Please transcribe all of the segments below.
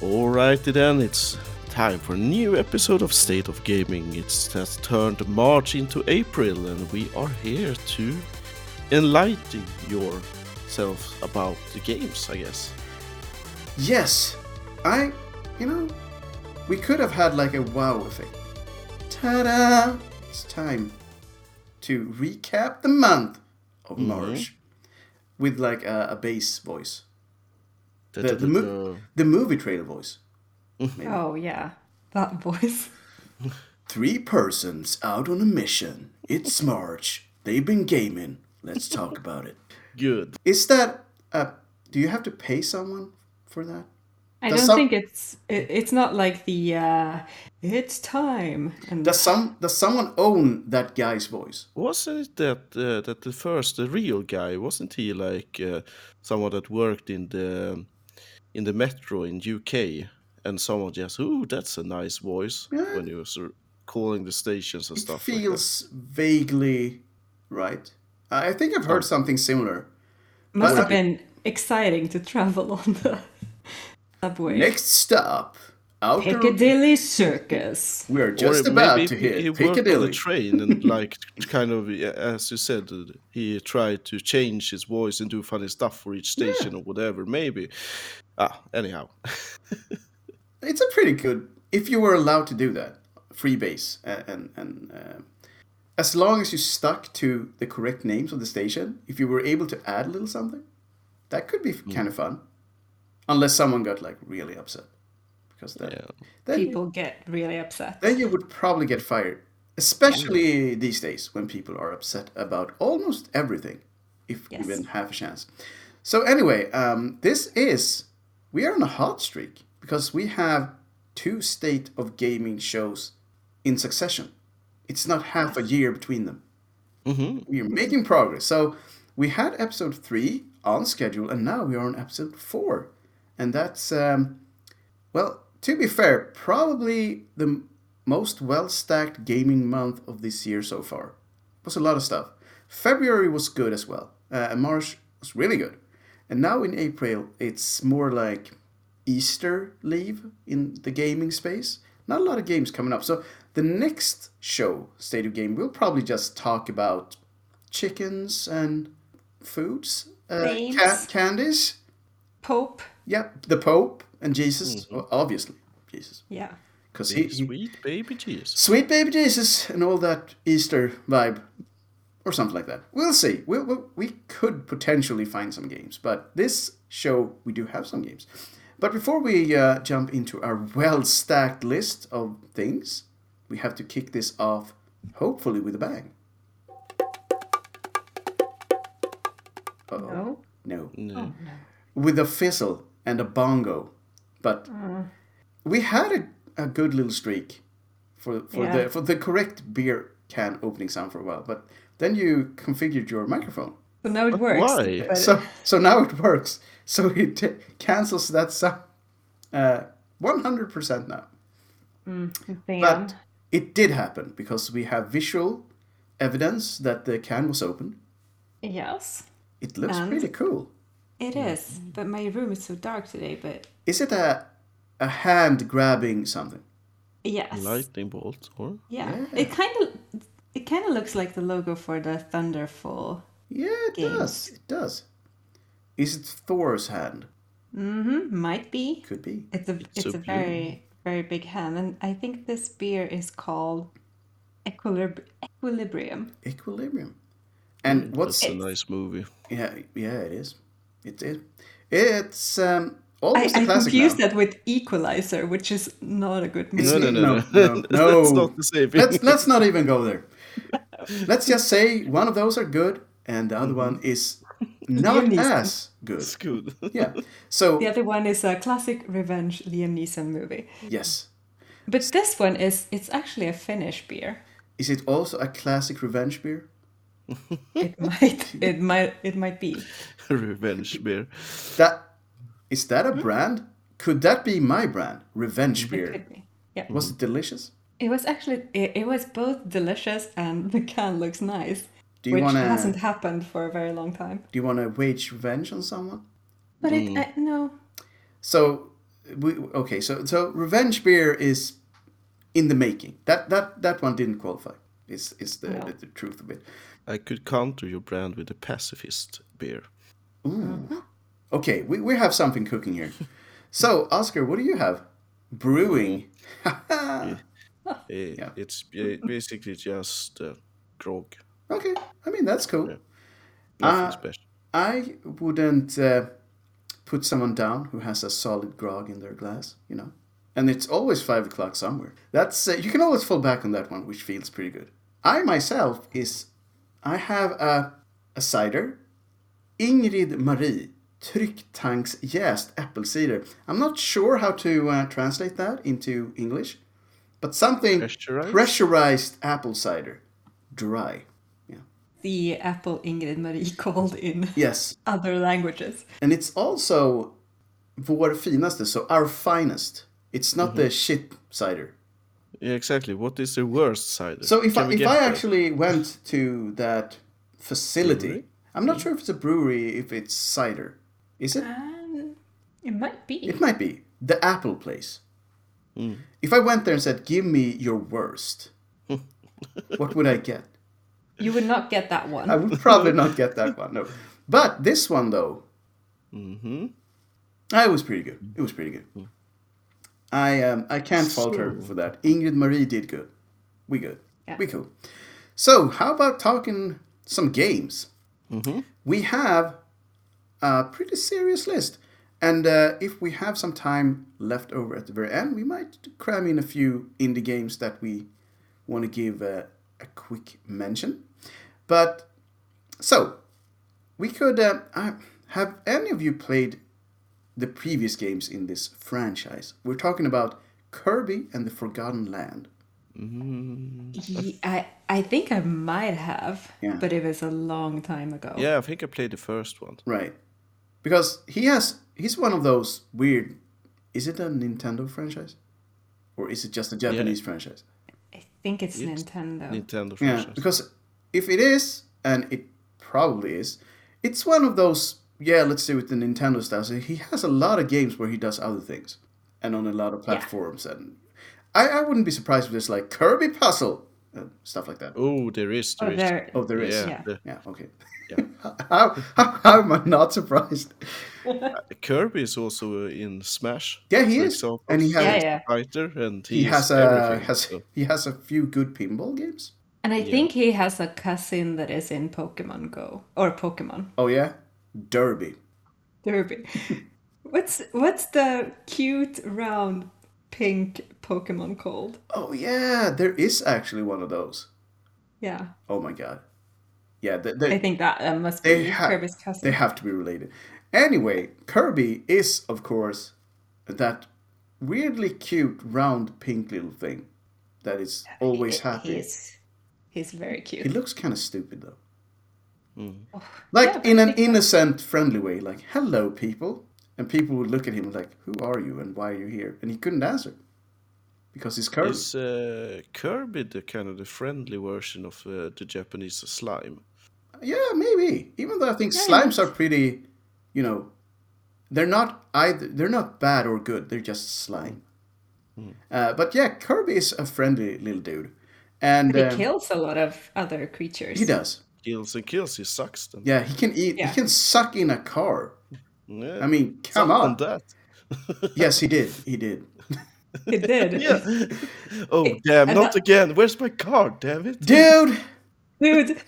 Alrighty then, it's time for a new episode of State of Gaming. It's has turned March into April, and we are here to enlighten yourself about the games, I guess. Yes, I, you know, we could have had like a wow effect. Ta-da! It's time to recap the month of Mhm. March with like a, a bass voice, Da- the the, mo- the movie trailer voice. Maybe. Oh yeah, that voice. Three persons out on a mission. It's March. They've been gaming. Let's talk about it. Good. Is that? Uh, do you have to pay someone for that? I Does don't some- think it's it, it's not like the uh, it's time and Does some? Does someone own that guy's voice? Wasn't it that uh, that the first, the real guy, wasn't he like uh, someone that worked in the in the metro in UK, and someone just, ooh, that's a nice voice Yeah. when he was uh, calling the stations and It stuff. like that. feels vaguely right. I think I've heard something similar. must have been exciting to travel on the subway. Next stop, outer. Piccadilly Circus. We're Or just maybe about he- to he hit worked on Piccadilly. the train and like kind of as you said, uh, he tried to change his voice and do funny stuff for each station or whatever. Maybe. Ah, anyhow. It's a pretty good. If you were allowed to do that, free base, uh, and and uh, as long as you stuck to the correct names of the station, if you were able to add a little something, that could be kind of fun. Unless someone got like really upset, because then Yeah. then, People get really upset. then you would probably get fired. Especially these days when people are upset about almost everything, if Yes. given half a chance. So anyway, um, this is we are on a hot streak because we have two state of gaming shows in succession. It's not half a year between them. hmm We are making progress. So we had episode three on schedule, and now we are on episode four, and that's um, well, to be fair, probably the most well-stacked gaming month of this year so far. It was a lot of stuff. February was good as well, uh, and March was really good, and now in April it's more like Easter leave in the gaming space. Not a lot of games coming up. So the next show, State of Game, we'll probably just talk about chickens and foods, uh, ca- candies. Pope. Yep, the Pope and Jesus, o- obviously Jesus, Yeah. because he, sweet baby Jesus. sweet baby Jesus and all that Easter vibe, or something like that. We'll see. We'll, we'll, we could potentially find some games, but this show we do have some games. But before we uh, jump into our well stacked list of things, we have to kick this off, hopefully with a bang. Uh-oh. No. No. No. Oh, no. With a fizzle and a bongo. But we had a, a good little streak for for Yeah. the for the correct beer can opening sound for a while. But then you configured your microphone. So now it But works. why? but- So so now it works. So it t- cancels that sound. Uh, 100% now. damn. But it did happen because we have visual evidence that the can was open. yes, It looks And? pretty cool. It is. But my room is so dark today. But Is it a a hand grabbing something? yes, Lightning bolt or yeah. Yeah. It kind of it kind of looks like the logo for the Thunderful. Yeah, it Games. does. It does. Is it Thor's hand? Mm-hmm. Might be. Could be. It's a it's So a very very big hand, and I think this beer is called Equilib- Equilibrium. Equilibrium. And what's that's a nice movie. yeah yeah it is. It is. It's um I, almost a I classic confused now. that with Equalizer, which is not a good It's- movie. No, no, no, no, no. no, no. That's not the same let's let's not even go there. Let's just say one of those are good and the other one is not Liam as good. It's good. Yeah. So The other one is a classic revenge Liam Neeson movie. yes. But this one is it's actually a Finnish beer. Is it also a classic revenge beer? It might it might it might be. Revenge beer. That is that a brand? Could that be my brand? Revenge It beer. could be. Yeah. Was it delicious? It was actually it, it was both delicious and the can looks nice. Do you which wanna hasn't happened for a very long time. do you wanna wage revenge on someone? But Mm. it I, no. So we, okay, so so revenge beer is in the making. That that that one didn't qualify. Is is the, No. the the truth of it? I could counter your brand with a pacifist beer. Ooh. Okay, we, we have something cooking here. So, Oscar, what do you have? Brewing. Eh, Yeah. It's basically just uh, grog. okay, I mean that's cool. Nothing Uh, special. I wouldn't uh, put someone down who has a solid grog in their glass, you know. And it's always five o'clock somewhere. That's uh, you can always fall back on that one, which feels pretty good. I myself is I have a a cider, Ingrid Marie trycktanks jäst äppelcider. I'm not sure how to uh, translate that into English, but something Pressurized? pressurized apple cider, dry. Yeah. The apple Ingrid Marie called in Yes, other languages. And it's also vår finaste, so our finest. It's not the shit cider. Yeah, exactly. What is the worst cider? So if Can I, we if I that? actually went to that facility, Brewery? I'm not sure if it's a brewery, if it's cider. Is it? Um, it might be. It might be. The Apple place. If I went there and said, give me your worst, what would I get? You would not get that one. I would probably not get that one, no. But this one, though, Mm-hmm. It was pretty good. It was pretty good. I um, I can't fault her for that. Ingrid Marie did good. We good. Yeah. We cool. So how about talking some games? Mm-hmm. We have a pretty serious list, and uh, if we have some time left over at the very end, we might cram in a few indie games that we want to give uh, a quick mention. But so we could uh, uh, have any of you played the previous games in this franchise? We're talking about Kirby and the Forgotten Land. Ye- I I think I might have, Yeah. but it was a long time ago. Yeah, I think I played the first one. Right. Because he has he's one of those weird is it a Nintendo franchise? Or is it just a Japanese franchise? I think it's, It's Nintendo. Nintendo Yeah, because if it is, and it probably is, it's one of those yeah, let's do it the Nintendo style. So he has a lot of games where he does other things. And on a lot of platforms and I, I wouldn't be surprised if there's like Kirby Puzzle and stuff like that. Oh, there is. There Oh, is. there. Oh, there is. Yeah. Yeah. Yeah, okay. Yeah. how, how, how am I not surprised? Kirby is also uh, in Smash. Yeah, he is. example. And he has Yeah, yeah. fighter, and he he's has a has so- he has a few good pinball games. And I Yeah. think he has a cousin that is in Pokemon Go or Pokemon Oh yeah, Derby. Derby. what's what's the cute round pink Pokemon called? Oh yeah, there is actually one of those. Yeah, Oh my god. Yeah, they, I think that uh, must be ha- Kirby's cousin. they have to be related. Anyway, Kirby is of course that weirdly cute round pink little thing that is always He- happy. He's he's very cute. He looks kind of stupid though. Oh, Like yeah, in an think that- innocent, friendly way, like "Hello, people," and people would look at him like, "Who are you and why are you here?" And he couldn't answer because he's Kirby. Is uh, Kirby the kind of the friendly version of uh, the Japanese slime? Yeah, maybe. Even though I think Yeah, slimes yes. are pretty, you know, they're not either. They're not bad or good. They're just slime. Uh, but yeah, Kirby is a friendly little dude, and He um, kills a lot of other creatures. he does. Kills and kills, he sucks them. Yeah, he can eat. Yeah. He can suck in a car. Yeah. I mean, come Suck on. that. yes, he did. He did. He did. Yeah. oh damn! Not that- again. Where's my car? Damn it! Dude, Dude.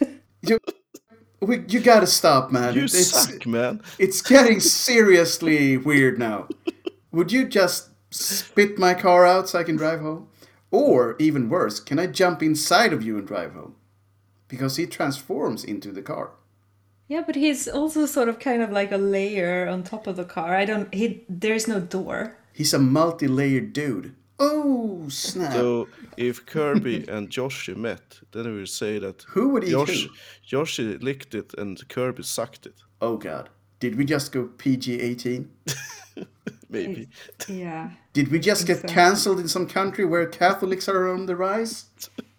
we, you gotta stop, man. You it's, suck, man. It's getting seriously weird now. Would you just spit my car out so I can drive home? Or, even worse, can I jump inside of you and drive home? Because he transforms into the car. Yeah, but he's also sort of kind of like a layer on top of the car. I don't. He there's no door. He's a multi layered dude. Oh, snap. So if Kirby and Yoshi met, then we would say that Who would eat Yoshi, who? Yoshi licked it and Kirby sucked it. Oh, God. Did we just go PG 18? Maybe. Yeah. Did we just get so. cancelled in some country where Catholics are on the rise?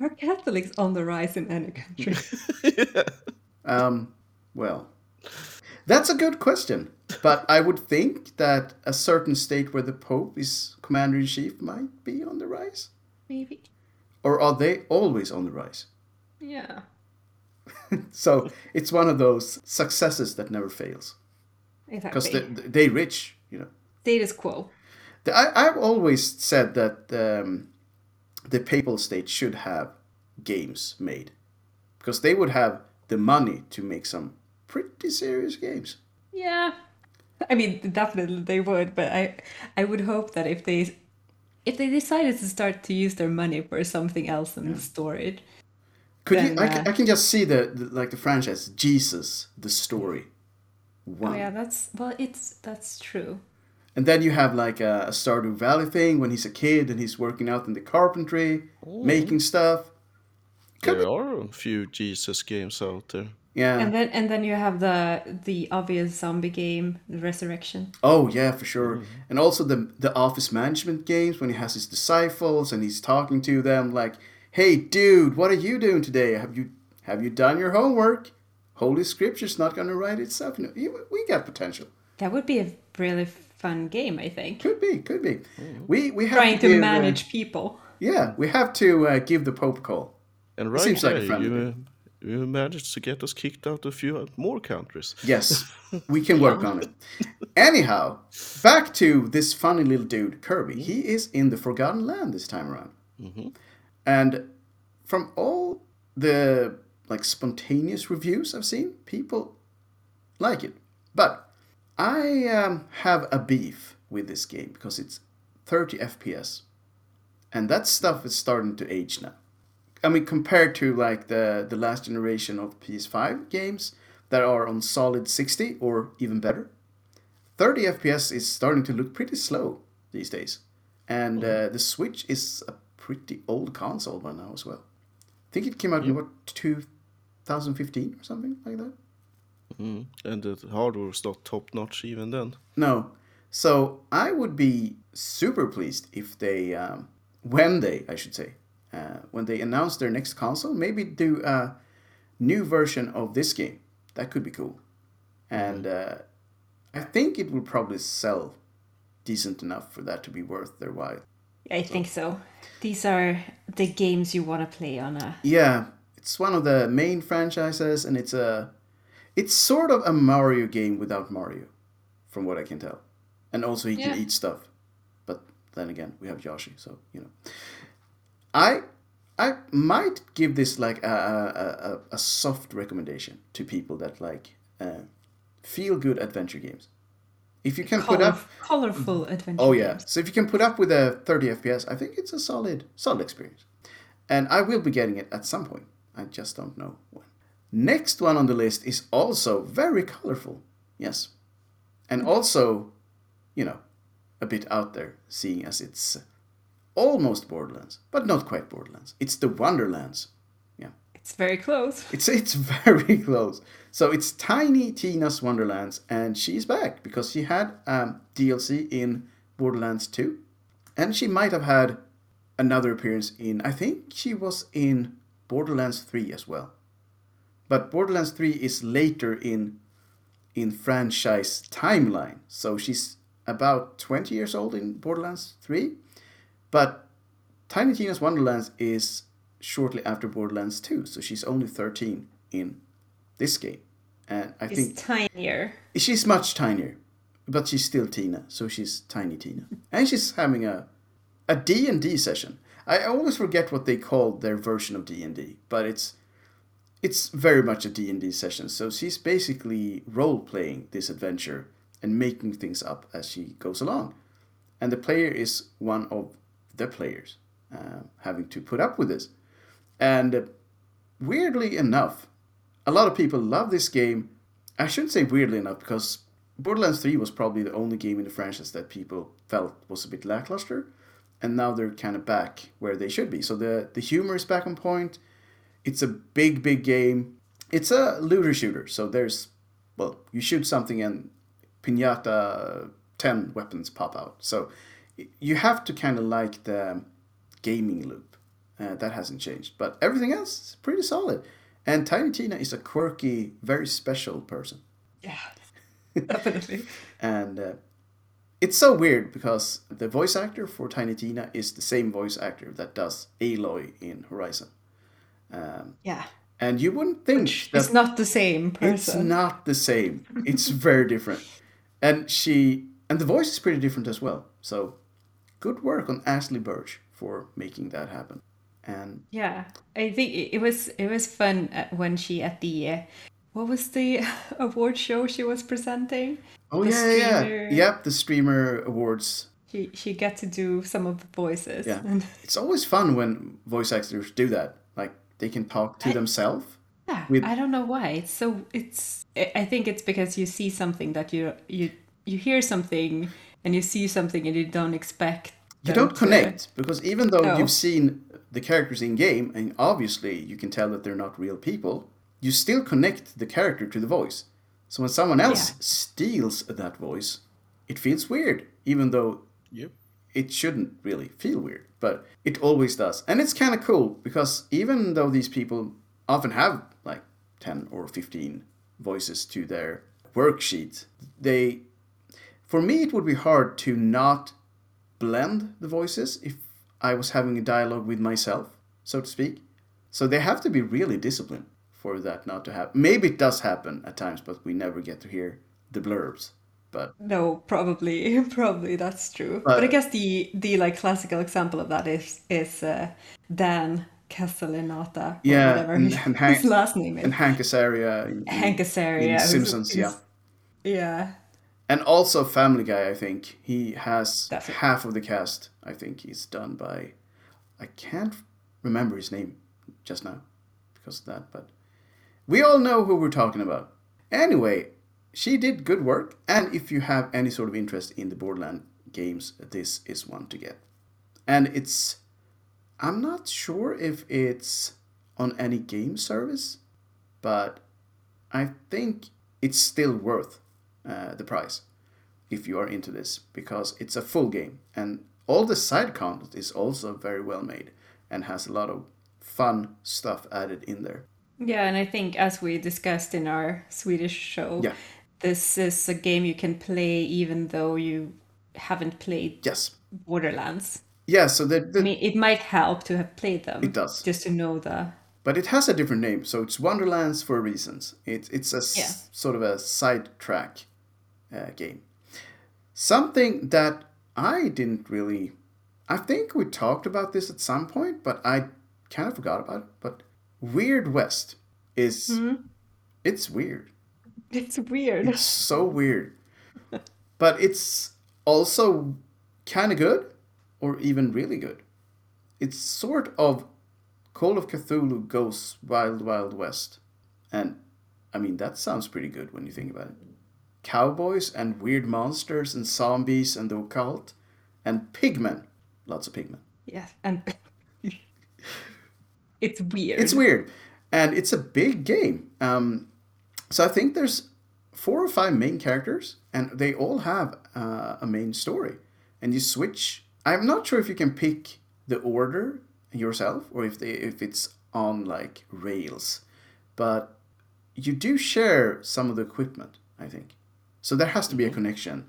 Are Catholics on the rise in any country? Um, well, that's a good question. but I would think that a certain state where the Pope is commander in chief might be on the rise. Maybe. Or are they always on the rise? Yeah. So it's one of those successes that never fails because Exactly. they, they rich, you know. Status quo. I, I've always said that um, the papal state should have games made because they would have the money to make some pretty serious games. Yeah. I mean, definitely they would, but I I would hope that if they if they decided to start to use their money for something else than storage, Could Then, you? I, uh, I can just see the, the like the franchise Jesus, the story, one, oh yeah, that's well, it's that's true. And then you have like a, a Stardew Valley thing when he's a kid and he's working out in the carpentry, making stuff. Could There are a few Jesus games out there. Yeah. And then and then you have the the obvious zombie game, the Resurrection. Oh yeah, for sure. Mm-hmm. And also the the office management games when he has his disciples and he's talking to them like, "Hey, dude, what are you doing today? Have you have you done your homework? Holy Scripture's not going to write itself. You know, you- we got potential. That would be a really fun game, I think. Could be, could be. We we have Trying to give, uh, manage people. yeah, we have to uh, give the Pope a call. And right seems like a there, friendly you, uh, you managed to get us kicked out of a few more countries. Yes, we can work on it. Anyhow, back to this funny little dude, Kirby. He is in the Forgotten Land this time around. And from all the like spontaneous reviews I've seen, people like it. But I um, have a beef with this game because it's 30 FPS. And that stuff is starting to age now. I mean, compared to like the the last generation of PS5 games that are on solid 60 or even better, 30 FPS is starting to look pretty slow these days. And uh, the Switch is a pretty old console by now as well. I think it came out in what 2015 or something like that. Mm. And the hardware was not top notch even then. No. So I would be super pleased if they, um, when they, I should say, uh, when they announce their next console, maybe do a new version of this game. That could be cool. And uh, I think it will probably sell decent enough for that to be worth their while. I think so. These are the games you want to play on a. Yeah, it's one of the main franchises, and it's a, it's sort of a Mario game without Mario, from what I can tell, and also he can eat stuff, but then again we have Yoshi, so you know. I, I might give this like a a, a, a soft recommendation to people that like uh, feel good adventure games. If you can put up colorful adventure. Oh yeah. games. So if you can put up with a 30 FPS, I think it's a solid solid experience. And I will be getting it at some point. I just don't know when. Next one on the list is also very colorful. Yes. And also, you know, a bit out there, seeing as it's almost Borderlands, but not quite Borderlands. It's the Wonderlands. Yeah. It's very close. It's it's very close. So it's Tiny Tina's Wonderlands, and she's back because she had um, DLC in Borderlands 2, and she might have had another appearance in. I think she was in Borderlands 3 as well. But Borderlands 3 is later in in franchise timeline, so she's about 20 years old in Borderlands 3, but Tiny Tina's Wonderlands is shortly after Borderlands 2, so she's only 13 in this game. And I It's think tinier. she's much tinier, but she's still Tina, so she's Tiny Tina. And she's having a a D&D session. I always forget what they call their version of D&D, but it's it's very much a D&D session. So she's basically role playing this adventure and making things up as she goes along. And the player is one of the players uh, having to put up with this. And uh, weirdly enough, a lot of people love this game. I shouldn't say weirdly enough because Borderlands 3 was probably the only game in the franchise that people felt was a bit lackluster. And now they're kind of back where they should be. So the, the humor is back on point. It's a big, big game. It's a looter shooter. So there's, well, you shoot something and pinata 10 weapons pop out. So you have to kind of like the gaming loop. Uh, that hasn't changed. But everything else is pretty solid. And Tiny Tina is a quirky, very special person. Yeah. Definitely. and uh, it's so weird because the voice actor for Tiny Tina is the same voice actor that does Aloy in Horizon. Um, Yeah. and you wouldn't think that It's not the same person. it's not the same. It's very different. And she and the voice is pretty different as well. So good work on Ashly Burch for making that happen. And Yeah, I think it was it was fun uh, when she at the uh, what was the award show she was presenting. oh The yeah, yeah, yeah. Yep, the streamer awards. She she got to do some of the voices. Yeah. and It's always fun when voice actors do that. Like they can talk to themselves. yeah, With- I don't know why. It's so it's. I I think it's because you see something that you you you hear something and you see something and you don't expect. You don't to- connect because even though No. you've seen the characters in game and obviously you can tell that they're not real people, you still connect the character to the voice. So when someone else Yeah. steals that voice, it feels weird, even though Yep. It shouldn't really feel weird, but it always does. And it's kind of cool because even though these people often have like 10 or 15 voices to their worksheet, they for me it would be hard to not blend the voices if I was having a dialogue with myself, so to speak. So they have to be really disciplined for that not to happen. Maybe it does happen at times, but we never get to hear the blurbs. But No, probably, probably that's true. But- but I guess the the like classical example of that is is uh, Dan Castellaneta, or Yeah, whatever and- his, and Hank- his last name is. and Hank Azaria in, Hank Azaria. in Simpsons, yeah. Yeah. And also Family Guy, I think. He has Definitely. half of the cast, I think, he's done by. I can't remember his name just now because of that, but we all know who we're talking about. Anyway, she did good work, and if you have any sort of interest in the Borderland games, this is one to get. And it's. I'm not sure if it's on any game service, but I think it's still worth uh, the price if you are into this because it's a full game and all the side content is also very well made and has a lot of fun stuff added in there. Yeah, and I think as we discussed in our Swedish show, Yeah. This is a game you can play even though you haven't played Yes. Borderlands. Yeah, so the, the I mean, it might help to have played them. It does. Just to know the. but it has a different name, so it's Wonderlands for reasons. It, it's a Yeah. sort of a sidetrack uh, game. Something that I didn't really. I think we talked about this at some point, but I kind of forgot about it. But Weird West is. It's weird. It's weird. It's so weird. But it's also kind of good, or even really good. It's sort of Call of Cthulhu goes Wild Wild West. And I mean, that sounds pretty good when you think about it. Cowboys and weird monsters and zombies and the occult and pigmen. Lots of pigmen. Yes, and it's weird. It's weird, and it's a big game. Um, so I think there's four or five main characters, and they all have uh, a main story. And you switch. I'm not sure if you can pick the order yourself, or if they if it's on like rails, but you do share some of the equipment. I think so. There has to be a connection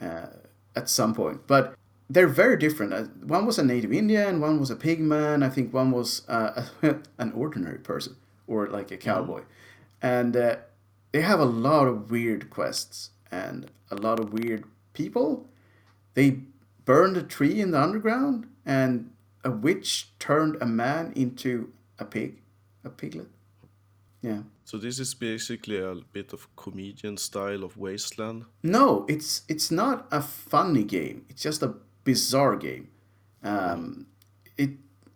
uh, at some point, but they're very different. Uh, One was a native Indian, one was a pigman. I think one was uh, an ordinary person or like a cowboy, and uh, they have a lot of weird quests and a lot of weird people. They burned a tree in the underground, and a witch turned a man into a pig, a piglet. Yeah. So this is basically a bit of comedian style of Wasteland. No, it's it's not a funny game. It's just a bizarre game. Um, it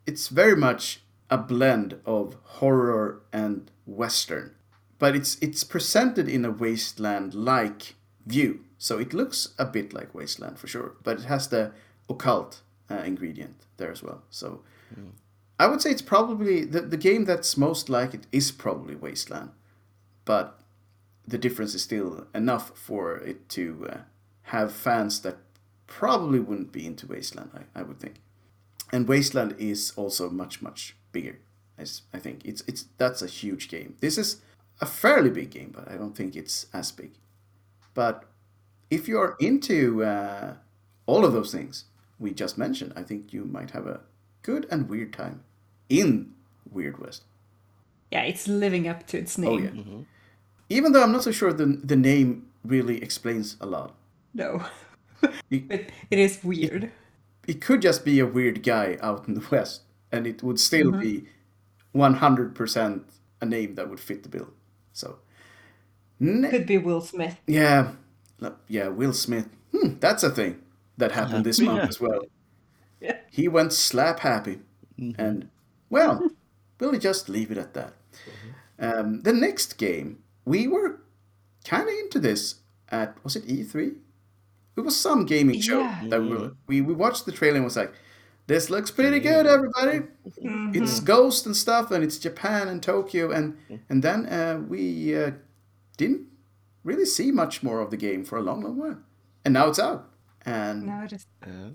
it's very much a blend of horror and western, but it's it's presented in a wasteland like view. So it looks a bit like wasteland for sure, but it has the occult uh, ingredient there as well. So I would say it's probably the, the game that's most like it is probably wasteland, but the difference is still enough for it to uh, have fans that probably wouldn't be into Wasteland, I, I would think. And Wasteland is also much much bigger. As I think it's it's that's a huge game. This is a fairly big game, but I don't think it's as big. But if you're into uh, all of those things we just mentioned, I think you might have a good and weird time in Weird West. Yeah, it's living up to its name. Oh yeah. Even though I'm not so sure the the name really explains a lot. No. It, But it is weird. it could just be a weird guy out in the West, and it would still be 100% a name that would fit the bill. So, ne- Could be Will Smith. yeah, yeah, Will Smith. Hmm, that's a thing that happened this month Yeah. as well. Yeah. He went slap happy, and well, we'll just leave it at that. Um, the next game, we were kind of into this at was it E3? It was some gaming show Yeah. that we, were, we we watched the trailer and was like, "This looks pretty good, everybody." It's Ghost and stuff, and it's Japan and Tokyo, and and then uh, we uh, didn't really see much more of the game for a long, long while, and now it's out, and No, it is. Yeah.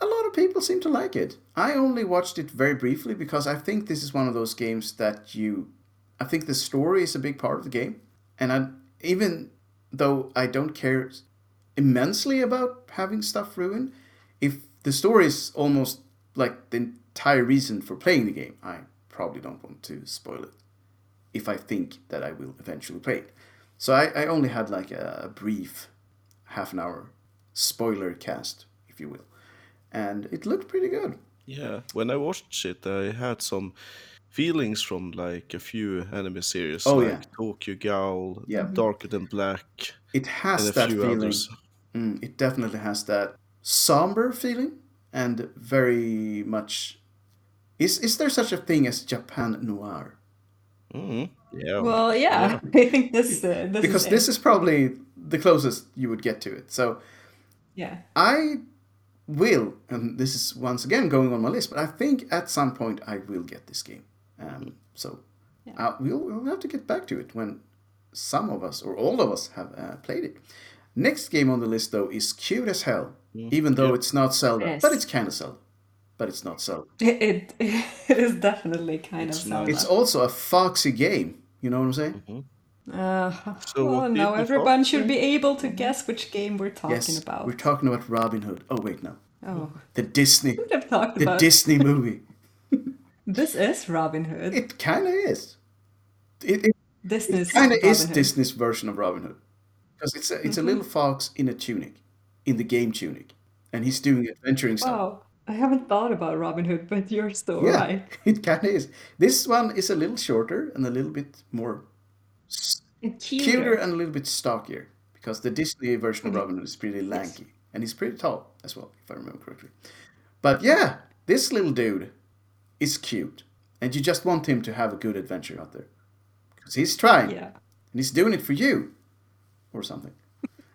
a lot of people seem to like it. I only watched it very briefly because I think this is one of those games that you. I think the story is a big part of the game, and I, even though I don't care immensely about having stuff ruined, if the story is almost like the entire reason for playing the game, I probably don't want to spoil it. If I think that I will eventually play it, so I, I only had like a, a brief half an hour spoiler cast, if you will and it looked pretty good. Yeah, when I watched it, I had some feelings from like a few anime series, Oh, like yeah. Tokyo Ghoul, Yeah. Darker Than Black, It has that feeling. Mm, it definitely has that somber feeling, and very much. Is is there such a thing as Japan noir? Mm, yeah, Well, yeah, I think this. Uh, this Because is this it. is probably the closest you would get to it. So Yeah. I will, and this is once again going on my list, but I think at some point I will get this game. Um, so uh, we'll, we'll have to get back to it when some of us or all of us have uh, played it. Next game on the list, though, is cute as hell, even though it's not Zelda, Yes. but it's kind of Zelda, but it's not Zelda. It, it, it is definitely kind It's of nice. Zelda. It's also a foxy game. You know what I'm saying? Uh, So well, oh, now everyone talk should be able to guess which game we're talking yes, about. we're talking about Robin Hood. Oh wait, no, Oh, the Disney, have talked the about Disney movie. this is Robin Hood. It kind of is. It, it Disney's kind of is Hood. Disney's version of Robin Hood, because it's a, it's a mm-hmm. little fox in a tunic, in the game tunic, and he's doing adventuring stuff. Wow, I haven't thought about Robin Hood, but you're so yeah, right. it kind of is. This one is a little shorter and a little bit more And cuter, cuter. and a little bit stockier, because the Disney version of mm-hmm. Robin Hood is pretty lanky, and he's pretty tall as well, if I remember correctly. But yeah, this little dude is cute, and you just want him to have a good adventure out there, because he's trying. Yeah. and he's doing it for you or something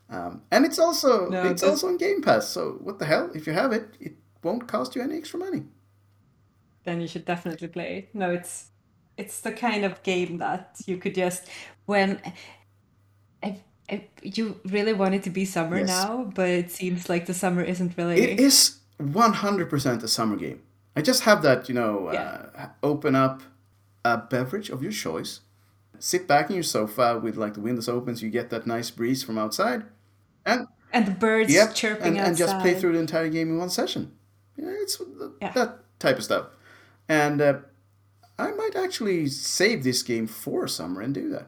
um, and it's also No, it's also on game pass so what the hell if you have it it won't cost you any extra money then you should definitely play it. No, it's it's the kind of game that you could just when if, if you really want it to be summer Yes. now, but it seems like the summer isn't really. it is 100% a summer game i just have that you know Yeah. uh, open up a beverage of your choice sit back in your sofa with like the windows open so you get that nice breeze from outside and and the birds Yep, chirping and, and just play through the entire game in one session. Yeah, it's th- Yeah. that type of stuff. And uh, I might actually save this game for summer and do that.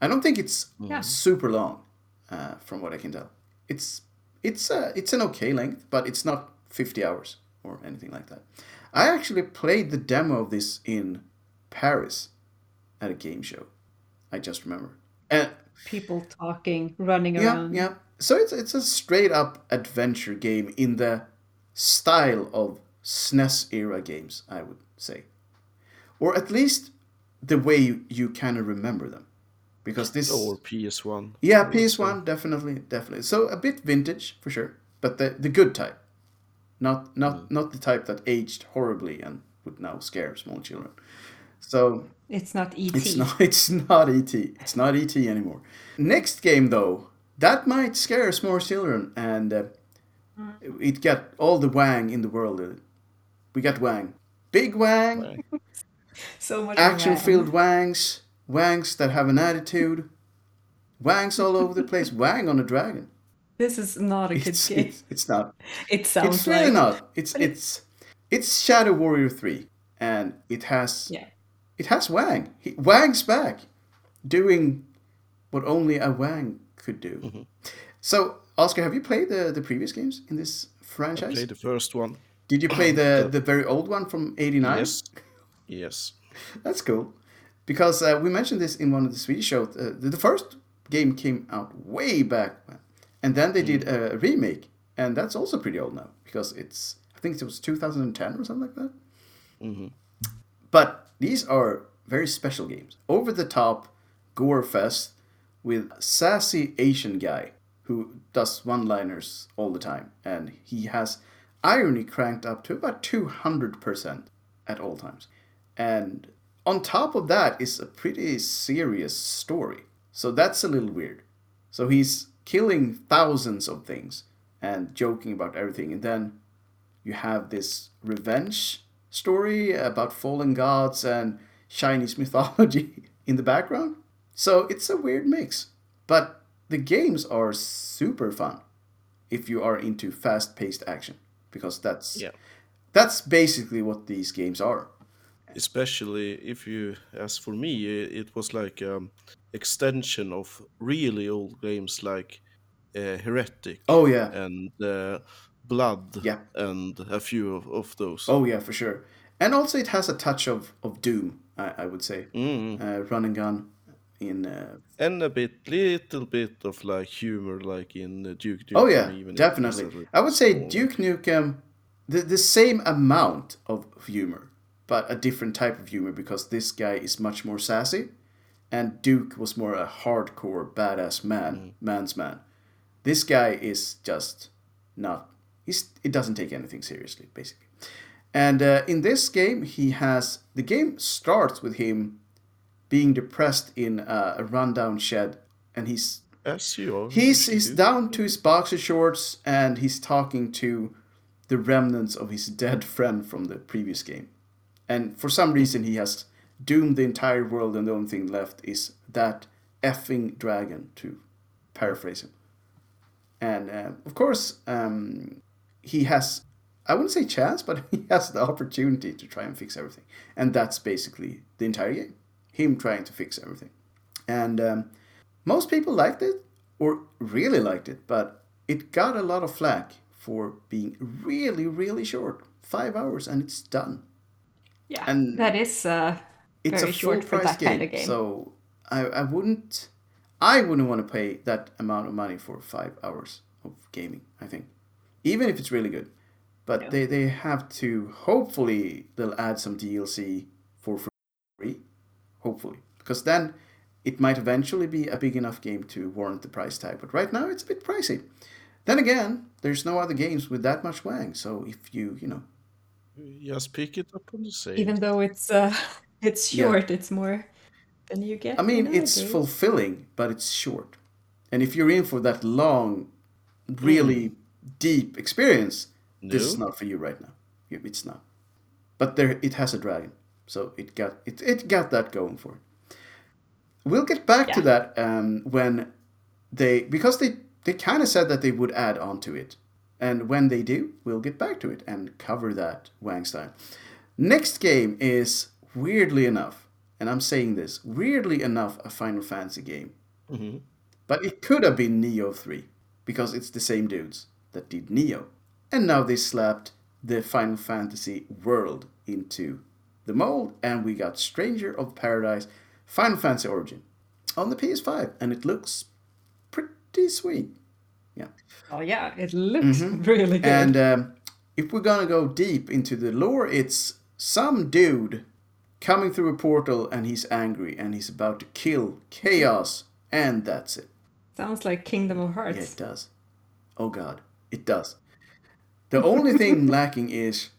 I don't think it's Yeah. super long, uh, from what I can tell. It's it's uh, it's an okay length, but it's not 50 hours or anything like that. I actually played the demo of this in Paris at a game show. I just remember. And people talking, running yeah, around. yeah. So it's it's a straight up adventure game in the style of SNES era games, I would say, or at least the way you, you kind of remember them, because this or PS1. yeah PS One definitely definitely so a bit vintage for sure, but the the good type, not not mm. not the type that aged horribly and would now scare small children. So It's not E ET. it's not. It's not ET. It's not ET anymore. Next game though, that might scare more children, and uh, it got all the Wang in the world. We got Wang, big Wang, Wang. so much action Wang. filled Wangs, Wangs that have an attitude, Wangs all over the place. Wang on a dragon. This is not a kid's It's, game. it's, it's not. It sounds It's really like not. It's it's it's Shadow Warrior three, and it has yeah. It has Wang. He, Wang's back, doing what only a Wang could do. Mm-hmm. So, Oscar, have you played the the previous games in this franchise? Play the first one. Did you play the the very old one from '89? Yes. Yes. That's cool. Because uh, we mentioned this in one of the Swedish shows. Uh, the, the first game came out way back when. And then they did a remake. And that's also pretty old now. Because it's, I think it was 2010 or something like that. But these are very special games. Over the top gore fest with sassy Asian guy who does one-liners all the time, and he has irony cranked up to about two hundred percent at all times. And on top of that is a pretty serious story. So that's a little weird. So he's killing thousands of things and joking about everything, and then you have this revenge story about fallen gods and Chinese mythology in the background. So it's a weird mix. But the games are super fun if you are into fast paced action. Because that's Yeah. that's basically what these games are. Especially if you, as for me, it was like um, extension of really old games like uh, Heretic Oh yeah. and uh, Blood Yeah. and a few of, of those. Oh yeah, for sure. And also it has a touch of, of Doom, I, I would say. Mm. Uh, run and gun in uh, And a bit, little bit of like humor, like in uh, Duke Nukem. Oh yeah, even definitely. I would say. Duke Nukem, the the same amount of humor, but a different type of humor because this guy is much more sassy, and Duke was more a hardcore badass man, Mm. man's man. This guy is just not. He's it doesn't take anything seriously, basically. And uh, in this game, he has the game starts with him being depressed in a, a rundown shed, and he's As you are. He's he's do. down to his boxer shorts and he's talking to the remnants of his dead friend from the previous game. And for some reason he has doomed the entire world and the only thing left is that effing dragon to paraphrase him. And uh, of course um, he has I wouldn't say chance, but he has the opportunity to try and fix everything. And that's basically the entire game. Him trying to fix everything. And um, most people liked it, or really liked it, but it got a lot of flack for being really, really short. Five hours and it's done. Yeah. And- that is uh, It's very a short for price that game, kind of game. So I, I wouldn't I wouldn't want to pay that amount of money for five hours of gaming, I think. Even if it's really good. But No. they, they have to hopefully they'll add some DLC for free. Hopefully. Because then it might eventually be a big enough game to warrant the price tag. But right now it's a bit pricey. Then again, there's no other games with that much wang. So if you, you know, Just pick it up on the sale. Even though it's uh, it's Yeah. short, it's more than you get. I mean, it's other fulfilling, but it's short. And if you're in for that long, really deep experience, this is not for you right now. It's not. But there, it has a dragon, so it got it, it got that going for it. We'll get back to that um, when they because they they kind of said that they would add on to it, and when they do, we'll get back to it and cover that Wang style. Next game is weirdly enough, and I'm saying this weirdly enough, a Final Fantasy game. Mhm. But it could have been Nioh 3, because it's the same dudes that did Nioh. And now they slapped the Final Fantasy world into the mold, and we got Stranger of Paradise Final Fantasy Origin on the PS5, and it looks pretty sweet. Yeah. Oh yeah, it looks really good. And um, if we're gonna go deep into the lore, it's some dude coming through a portal and he's angry and he's about to kill chaos, and that's it. Sounds like Kingdom of Hearts. Yeah, Hearts. it does. Oh god, it does. The only thing lacking is,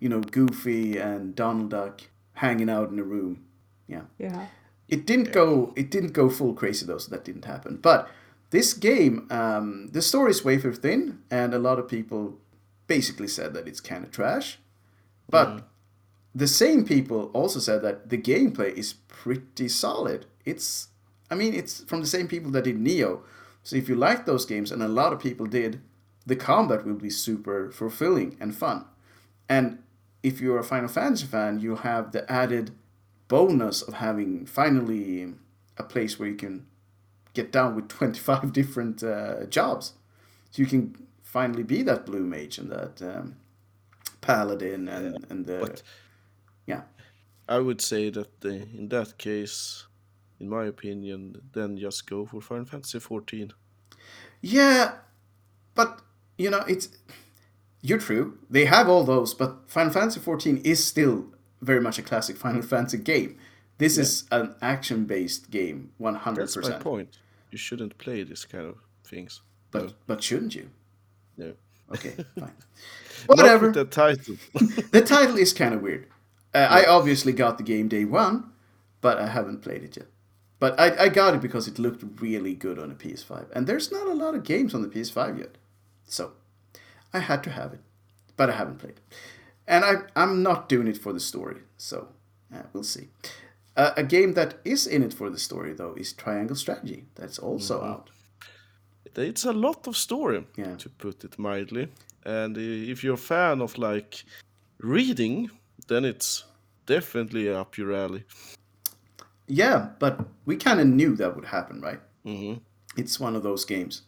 you know, Goofy and Donald Duck hanging out in a room. Yeah. Yeah. It didn't go. It didn't go full crazy though, so that didn't happen. But this game, um, the story is wafer thin, and a lot of people basically said that it's kind of trash. But the same people also said that the gameplay is pretty solid. It's I mean, it's from the same people that did Nioh. So if you like those games, and a lot of people did, the combat will be super fulfilling and fun. And if you're a Final Fantasy fan, you'll have the added bonus of having finally a place where you can get down with 25 different uh, jobs. So you can finally be that blue mage and that um, paladin and, and the. But- yeah. I would say that uh, in that case, in my opinion, then just go for Final Fantasy 14. Yeah, but you know it's you're true. They have all those, but Final Fantasy 14 is still very much a classic Final Fantasy game. This is an action-based game, 100%. That's my point. You shouldn't play this kind of things. But but shouldn't you? No. Okay, fine. Whatever. the title. the title is kind of weird. Uh, I obviously got the game day one, but I haven't played it yet. But I, I got it because it looked really good on a PS5. And there's not a lot of games on the PS5 yet. So I had to have it. But I haven't played it. And I, I'm not doing it for the story. So uh, we'll see. Uh, a game that is in it for the story, though, is Triangle Strategy. That's also out. it's a lot of story, Yeah. to put it mildly. And if you're a fan of like reading, then it's definitely up your alley. Yeah, but we kind of knew that would happen, right? hmm It's one of those games.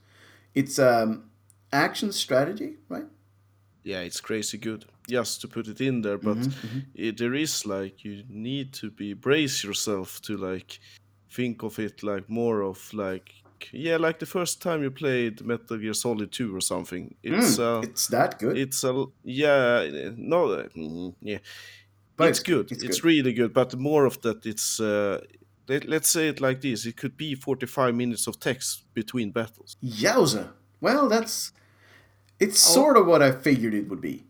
It's um, action strategy, right? Yeah, it's crazy good. Just to put it in there, but Mm-hmm, it, there is like you need to be brace yourself to like think of it like more of like yeah, like the first time you played Metal Gear Solid 2 or something. It's Mm, uh, it's that good. it's a yeah no uh, mm, yeah But it's, it's- good it's it's, good. really good but more of that it's uh let, let's say it like this it could be 45 minutes of text between battles Yowza. Well, that's. It's Oh. sort of what I figured it would be.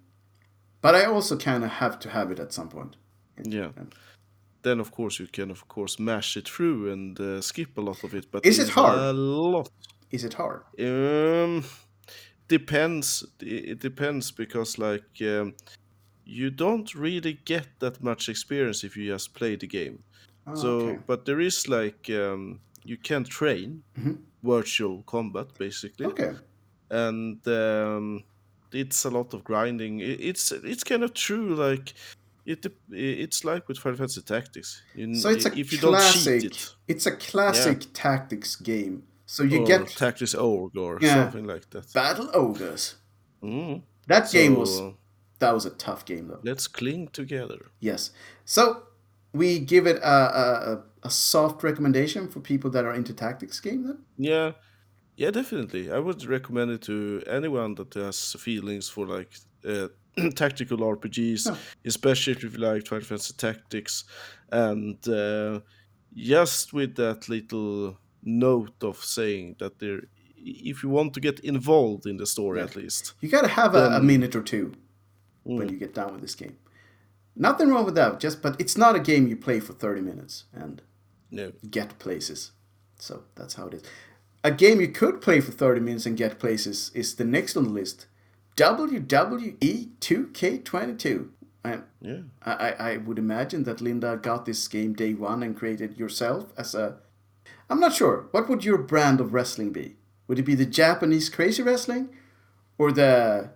But I also kind of have to have it at some point. yeah then of course you can of course mash it through and uh, skip a lot of it but Is it hard? a lot Is it hard? um depends it depends because like um, you don't really get that much experience if you just play the game Oh, so okay. but there is like um, you can train virtual combat basically Mm-hmm. Okay. And um, it's a lot of grinding it's it's kind of true like it it's like with Final Fantasy Tactics you, So it's a if you classic. don't cheat it It's a classic tactics game. So you or get Tactics Ogre or Yeah. something like that battle ogres. Mhm. That game was that was a tough game though. let's cling together Yes. So we give it a, a, a- a soft recommendation for people that are into tactics game then. Yeah, yeah, definitely. I would recommend it to anyone that has feelings for like uh, tactical RPGs, especially if you like Final Fantasy Tactics, and uh, just with that little note of saying that there, if you want to get involved in the story Yeah. at least, You got to have a, a minute or two when Mm. you get down with this game. Nothing wrong with that. Just but it's not a game you play for thirty minutes and no, get places. So that's how it is. A game you could play for 30 minutes and get places is the next on the list WWE 2K22. And yeah, I, I I would imagine that Linda got this game day one and created yourself as a. I'm not sure. What would your brand of wrestling be? Would it be the Japanese crazy wrestling or the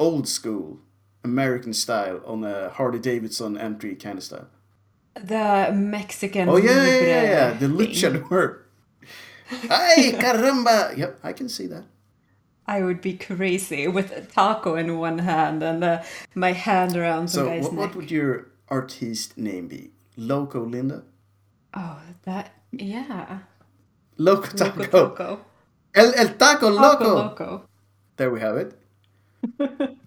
old school American style on a Harley Davidson entry kind of style? The Mexican. Oh yeah, yeah, yeah, yeah. The thing. luchador. Ay, caramba! Yep, I can see that. I would be crazy with a taco in one hand and uh, my hand around So, guy's what, neck. what would your artiste name be? Loco Linda? Oh, that yeah. Loco Loco Taco. Taco. El, el Taco Loco. Taco Loco. There we have it.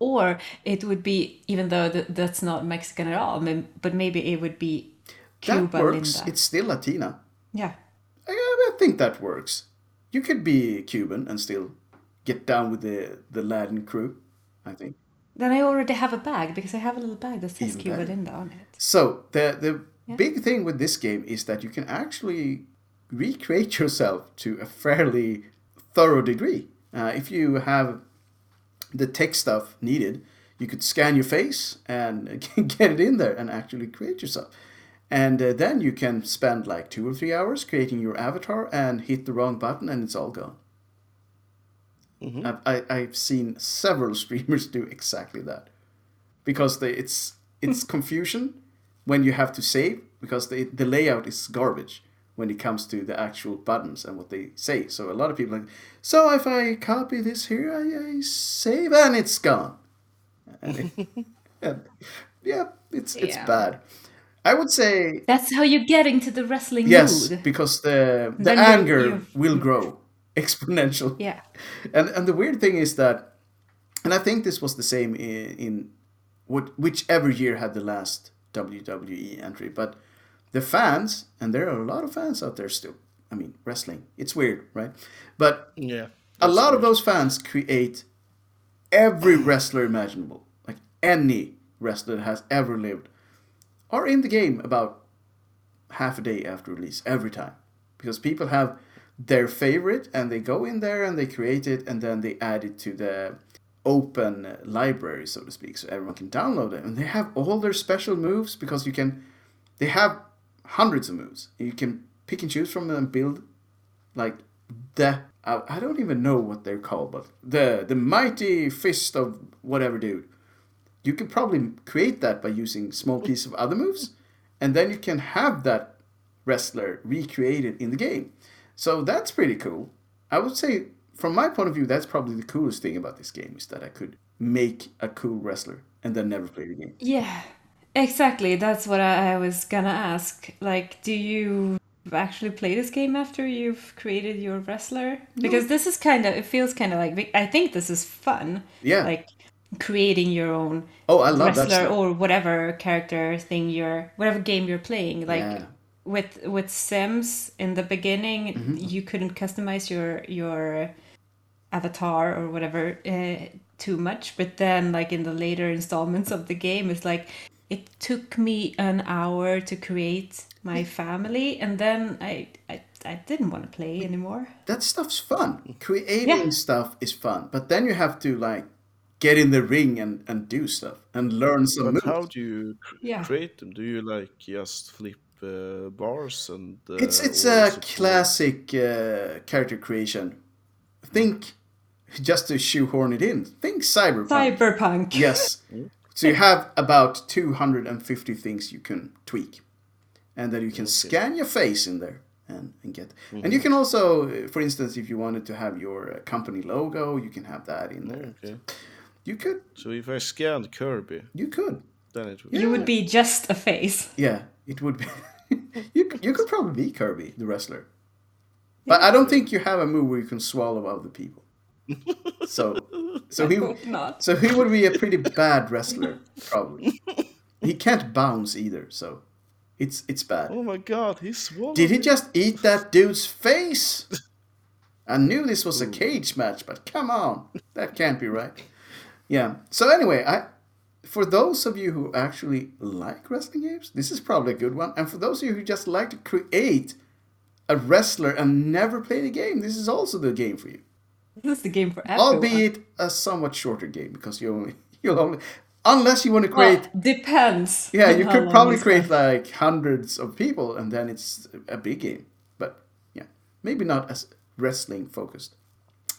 Or it would be, even though th- that's not Mexican at all, but maybe it would be Cuba that works. Linda. It's still Latina. Yeah. Think that works. You could be Cuban and still get down with the, the Latin crew, I think. Then I already have a bag because I have a little bag that says Even Cuba better. Linda on it. So the the big thing with this game is that you can actually recreate yourself to a fairly thorough degree. Uh, if you have the tech stuff needed, you could scan your face and get it in there and actually create yourself. And uh, then you can spend like two or three hours creating your avatar and hit the wrong button and it's all gone. I've, I, I've seen several streamers do exactly that because they, it's it's confusion when you have to save because the the layout is garbage when it comes to the actual buttons and what they say. So a lot of people are like, so if I copy this here, I, I save and it's gone. And it- and, yeah, it's it's Yeah. bad. I would say That's how you get into the wrestling yes mood. because the the Then you- anger you- will grow exponentially. Yeah. And and the weird thing is that, and I think this was the same in, in what whichever year had the last WWE entry, but the fans, and there are a lot of fans out there still. I mean, wrestling, it's weird, right? But Yeah. a lot of those fans create every wrestler imaginable, like any wrestler that has ever lived, are in the game about half a day after release every time, because people have their favorite and they go in there and they create it and then they add it to the open library, so to speak, so everyone can download it. And they have all their special moves because you can, they have hundreds of moves. You can pick and choose from them and build like the I, I don't even know what they're called, but the the mighty fist of whatever dude. You could probably create that by using small piece of other moves, and then you can have that wrestler recreated in the game. So that's pretty cool. I would say, from my point of view, that's probably the coolest thing about this game is that I could make a cool wrestler and then never play the game. Yeah, exactly. That's what I, I was gonna ask. Like, do you actually play this game after you've created your wrestler? Because this is kind of, it feels kind of like, I think this is fun. Yeah. Like, creating your own Oh, I love wrestler or whatever character thing you're, whatever game you're playing. Like, Yeah. with with Sims in the beginning, Mm-hmm. you couldn't customize your your avatar or whatever uh, too much. But then, like in the later installments of the game, it's like it took me an hour to create my family, and then I I, I didn't want to play anymore. that stuff's fun. Creating Yeah. stuff is fun, but then you have to like get in the ring and, and do stuff and learn some But moves. how do you cr- Yeah. create them? Do you like just flip uh, bars and? Uh, It's it's a is it more- classic uh, character creation. Think just to shoehorn it in. Think cyberpunk. Cyberpunk. Yes. So you have about 250 things you can tweak. And then you can scan your face in there and, and get. And you can also, uh, for instance, if you wanted to have your uh, company logo, you can have that in there. Okay. You could. So if I scanned Kirby, You could. then it would. Be. You would be just a face. Yeah, it would be. you, you could probably be Kirby, the wrestler. But I don't think you have a move where you can swallow other people. So, so he, Hope not. so he would be a pretty bad wrestler, probably. He can't bounce either, so it's it's bad. Oh my god, he swallowed. Did he just eat that dude's face? I knew this was a cage match, but come on, that can't be right. Yeah. So anyway, I for those of you who actually like wrestling games, this is probably a good one. And for those of you who just like to create a wrestler and never play the game, this is also the game for you. This is the game for everyone. Albeit a somewhat shorter game because you only you'll only unless you want to Well, create depends. yeah, you could probably create like hundreds of people, and then it's a big game. But yeah, maybe not as wrestling focused.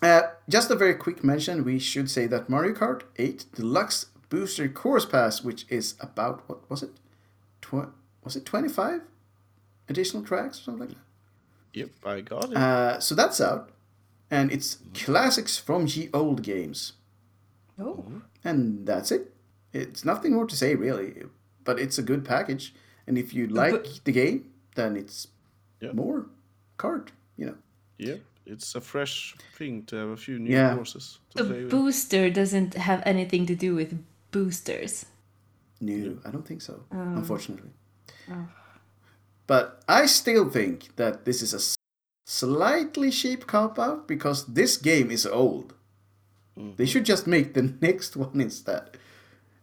Uh, just a very quick mention: we should say that Mario Kart 8 Deluxe Booster Course Pass, which is about what was it? Tw- was it 25 additional tracks or something like that? Yep, I got it. Uh, so that's out, and it's classics from ye old games. Oh. And that's it. It's nothing more to say really, but it's a good package. And if you like the game, then it's Yeah. more card. You know. Yep, it's a fresh thing to have a few new Yeah. courses to play The with. booster doesn't have anything to do with boosters. No, I don't think so. Um, unfortunately. oh. But I still think that this is a slightly cheap cop out because this game is old. Mm. They should just make the next one instead.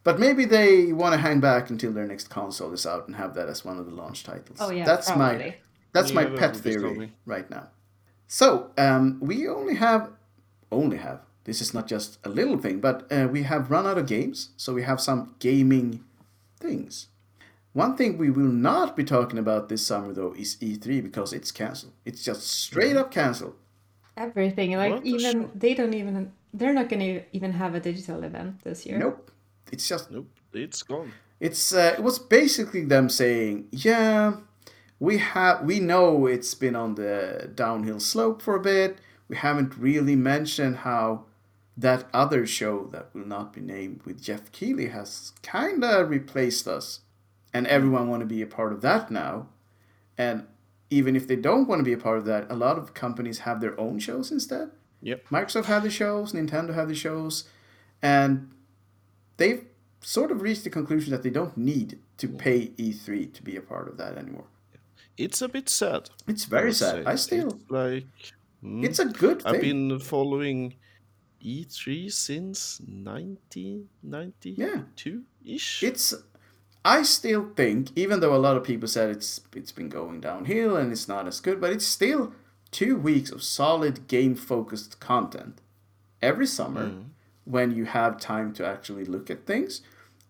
But maybe they want to hang back until their next console is out and have that as one of the launch titles. Oh, yeah, that's my probably. that's my Yeah, that pet theory right now. So um, we only have only have this is not just a little thing, but uh, we have run out of games, so we have some gaming things. One thing we will not be talking about this summer though is E3 because it's canceled. It's just straight up canceled. Everything like What even show? they don't even they're not going to even have a digital event this year. Nope. It's just Nope, it's gone. It's uh, it was basically them saying, yeah, we have we know it's been on the downhill slope for a bit. We haven't really mentioned how that other show that will not be named with Geoff Keighley has kind of replaced us, and everyone want to be a part of that now. And even if they don't want to be a part of that, a lot of companies have their own shows instead. Yep. Microsoft have the shows, Nintendo have the shows, and they've sort of reached the conclusion that they don't need to pay E3 to be a part of that anymore. It's a bit sad. It's very would sad. say. I still, It's like. mm, it's a good thing. I've been following E3 since 1992 ish. It's, I still think, even though a lot of people said it's it's been going downhill and it's not as good, but it's still two weeks of solid game focused content every summer when you have time to actually look at things.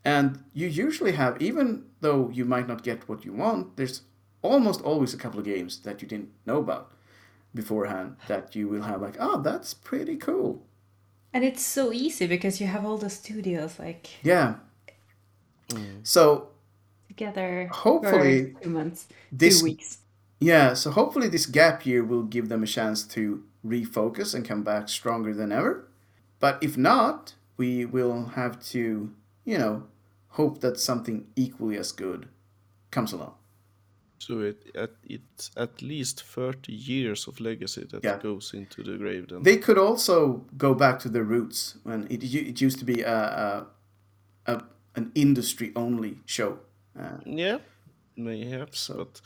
And you usually have, even though you might not get what you want, there's almost always a couple of games that you didn't know about beforehand that you will have like, oh, that's pretty cool. And it's so easy because you have all the studios like Yeah. Mm. So together Hopefully for two months, this- two weeks. Yeah, so hopefully this gap year will give them a chance to refocus and come back stronger than ever. But if not, we will have to, you know, hope that something equally as good comes along. So it at it's at least 30 years of legacy that Yeah. goes into the grave then. They could also go back to their roots when it, it used to be a, a, a an industry only show. Uh, yeah, mayhaps, So- but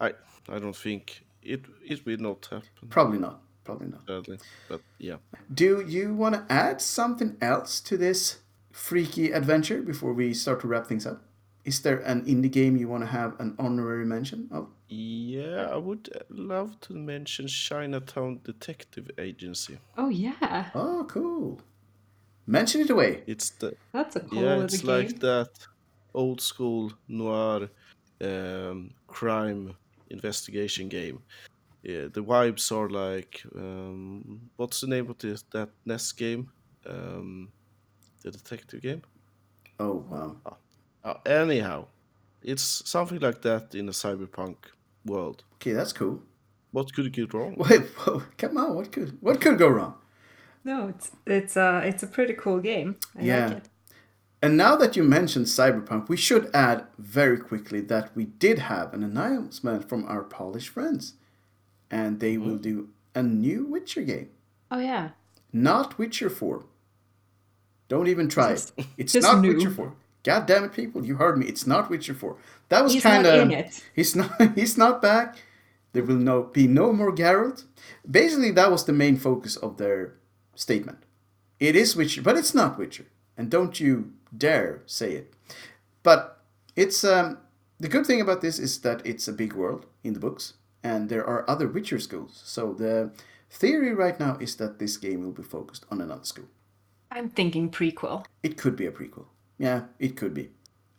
I I don't think it it will not happen probably not. Probably not. sadly. But yeah. Do you want to add something else to this freaky adventure before we start to wrap things up? Is there an indie game you want to have an honorary mention of? Yeah, I would love to mention Chinatown Detective Agency. Oh yeah, Oh, cool. Mention it away. It's the that's a cool yeah, it's game. like that old school noir um, crime investigation game. Yeah, the vibes are like um, what's the name of this that NES game? Um, the detective game. Oh, wow. Uh, anyhow, it's something like that in a cyberpunk world. Okay, that's cool. What could go wrong? Wait, whoa, come on. What could what could go wrong? No, it's it's a it's a pretty cool game. I Yeah. like it. And now that you mentioned Cyberpunk, we should add very quickly that we did have an announcement from our Polish friends. And they will do a new Witcher game. Oh yeah. Not Witcher 4. Don't even try Just- it. It's just not new. Witcher 4. God damn it, people, you heard me. It's not Witcher 4. That was He's kind not of in it. He's not he's not back. There will no be no more Geralt. Basically, that was the main focus of their statement. It is Witcher, but it's not Witcher. And don't you dare say it. But it's um the good thing about this is that it's a big world in the books, and there are other Witcher schools. So the theory right now is that this game will be focused on another school. I'm thinking prequel. It could be a prequel. Yeah, it could be.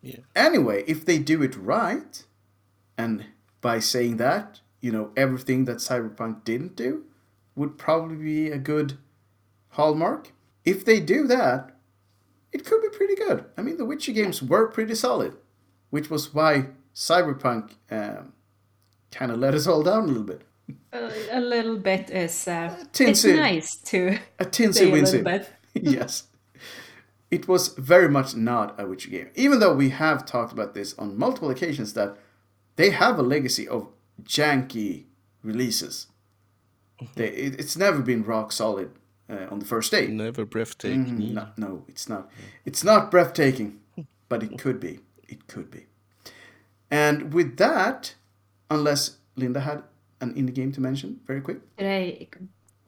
Yeah. Anyway, if they do it right, and by saying that, you know, everything that Cyberpunk didn't do would probably be a good hallmark. If they do that, it could be pretty good. I mean, the Witcher games were pretty solid, which was why Cyberpunk um, kind of let us all down a little bit. Uh, a little bit is uh, it's tinsy. nice to A tinsy say a little wincy. bit. yes. It was very much not a Witcher game. Even though we have talked about this on multiple occasions that they have a legacy of janky releases. They, it, it's never been rock solid uh, on the first day. Never breathtaking. Mhm, No, no, it's not. It's not breathtaking, but it could be. It could be. And with that, unless Linda had an indie game to mention, very quick. Did I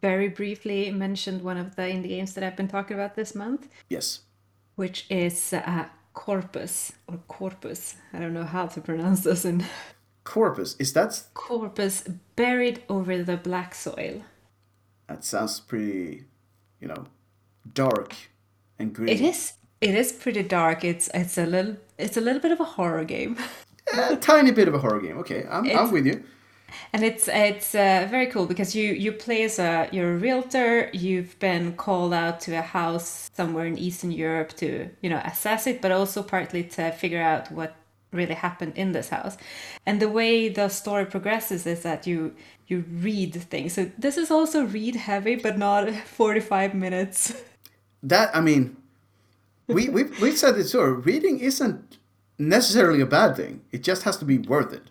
very briefly mention one of the indie games that I've been talking about this month, Yes. Which is uh, Corpus or Corpus. I don't know how to pronounce this in Corpus. Is that Corpus buried over the black soil. that sounds pretty, you know, dark and gritty. It is it is pretty dark. It's it's a little it's a little bit of a horror game. a tiny bit of a horror game. Okay, I'm, I'm with you. And it's it's uh, very cool because you you play as a you're a realtor you've been called out to a house somewhere in eastern europe to you know assess it but also partly to figure out what really happened in this house and the way the story progresses is that you you read things so this is also read heavy but not 45 minutes That I mean, we we we've said it so. Reading isn't necessarily a bad thing. It just has to be worth it.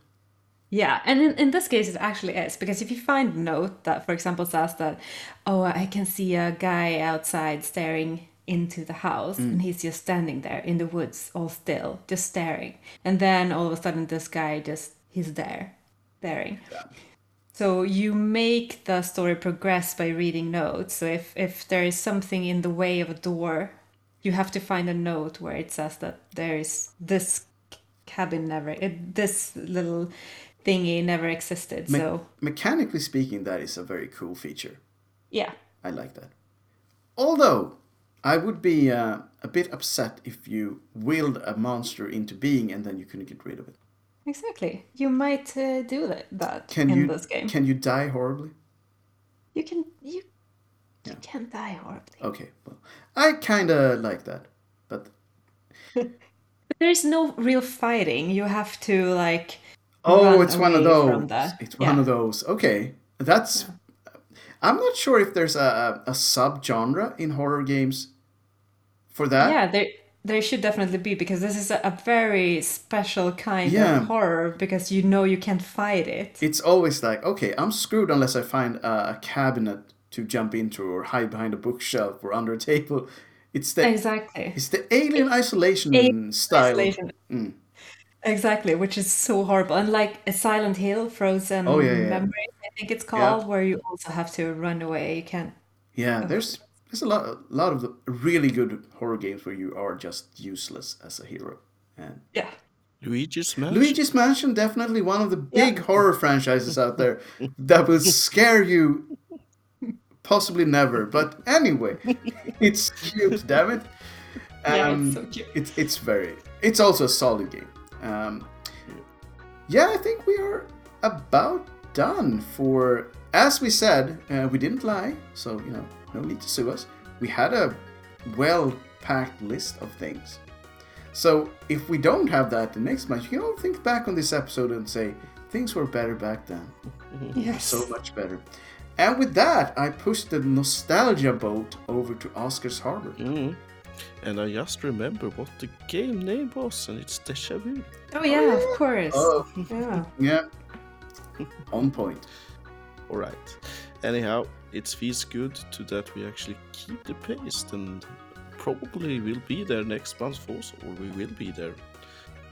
Yeah, and in, in this case, it actually is because if you find a note that, for example, says that, oh, I can see a guy outside staring into the house mm. and he's just standing there in the woods, all still, just staring. And then all of a sudden, this guy just, he's there, staring. So you make the story progress by reading notes. So if, if there is something in the way of a door, you have to find a note where it says that there is this cabin never, it, this little thingy never existed. Me- so mechanically speaking, that is a very cool feature. yeah, I like that. Although I would be uh, a bit upset if you willed a monster into being and then you couldn't get rid of it. exactly. You might uh, do that, that Can in you this game. can you die horribly? You can you you can die horribly. Okay, well, I kind of like that, but But there's no real fighting. You have to like. Oh, it's one of those. It's one of those. Okay, that's. I'm not sure if there's a, a, subgenre in horror games for that. Yeah, there there should definitely be because this is a, very special kind Yeah. of horror because you know you can't fight it. It's always like, okay, I'm screwed unless I find a, a cabinet to jump into or hide behind a bookshelf or under a table. It's the Exactly. it's the alien isolation Alien style. Isolation. Mm. Exactly, which is so horrible. And like a Silent Hill, Frozen Oh, yeah, yeah. Memories, I think it's called, where you also have to run away. You can't. Yeah, there's there's a lot a lot of really good horror games where you are just useless as a hero. And Yeah. Luigi's Mansion. Luigi's Mansion definitely one of the big horror franchises out there that will scare you possibly never. But anyway, it's cute, damn it. Yeah, Um, it's so cute. It's it's very it's also a solid game. Um, yeah, I think we are about done for. As we said, uh, we didn't lie, so you know, no need to sue us. We had a well-packed list of things. So if we don't have that the next month, you can all think back on this episode and say things were better back then, Yes. so much better. And with that, I pushed the nostalgia boat over to Oscar's Harbor. Mm. And I just remember what the game name was, and it's Deja Vu. Oh yeah, of course. Oh, Yeah. yeah, on point. All right. Anyhow, it feels good to that we actually keep the pace, and probably will be there next month also, or we will be there.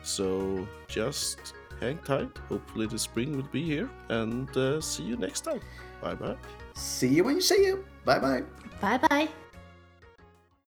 So just hang tight. Hopefully the spring will be here, and uh, see you next time. Bye bye. See you when you see you. Bye bye. Bye bye.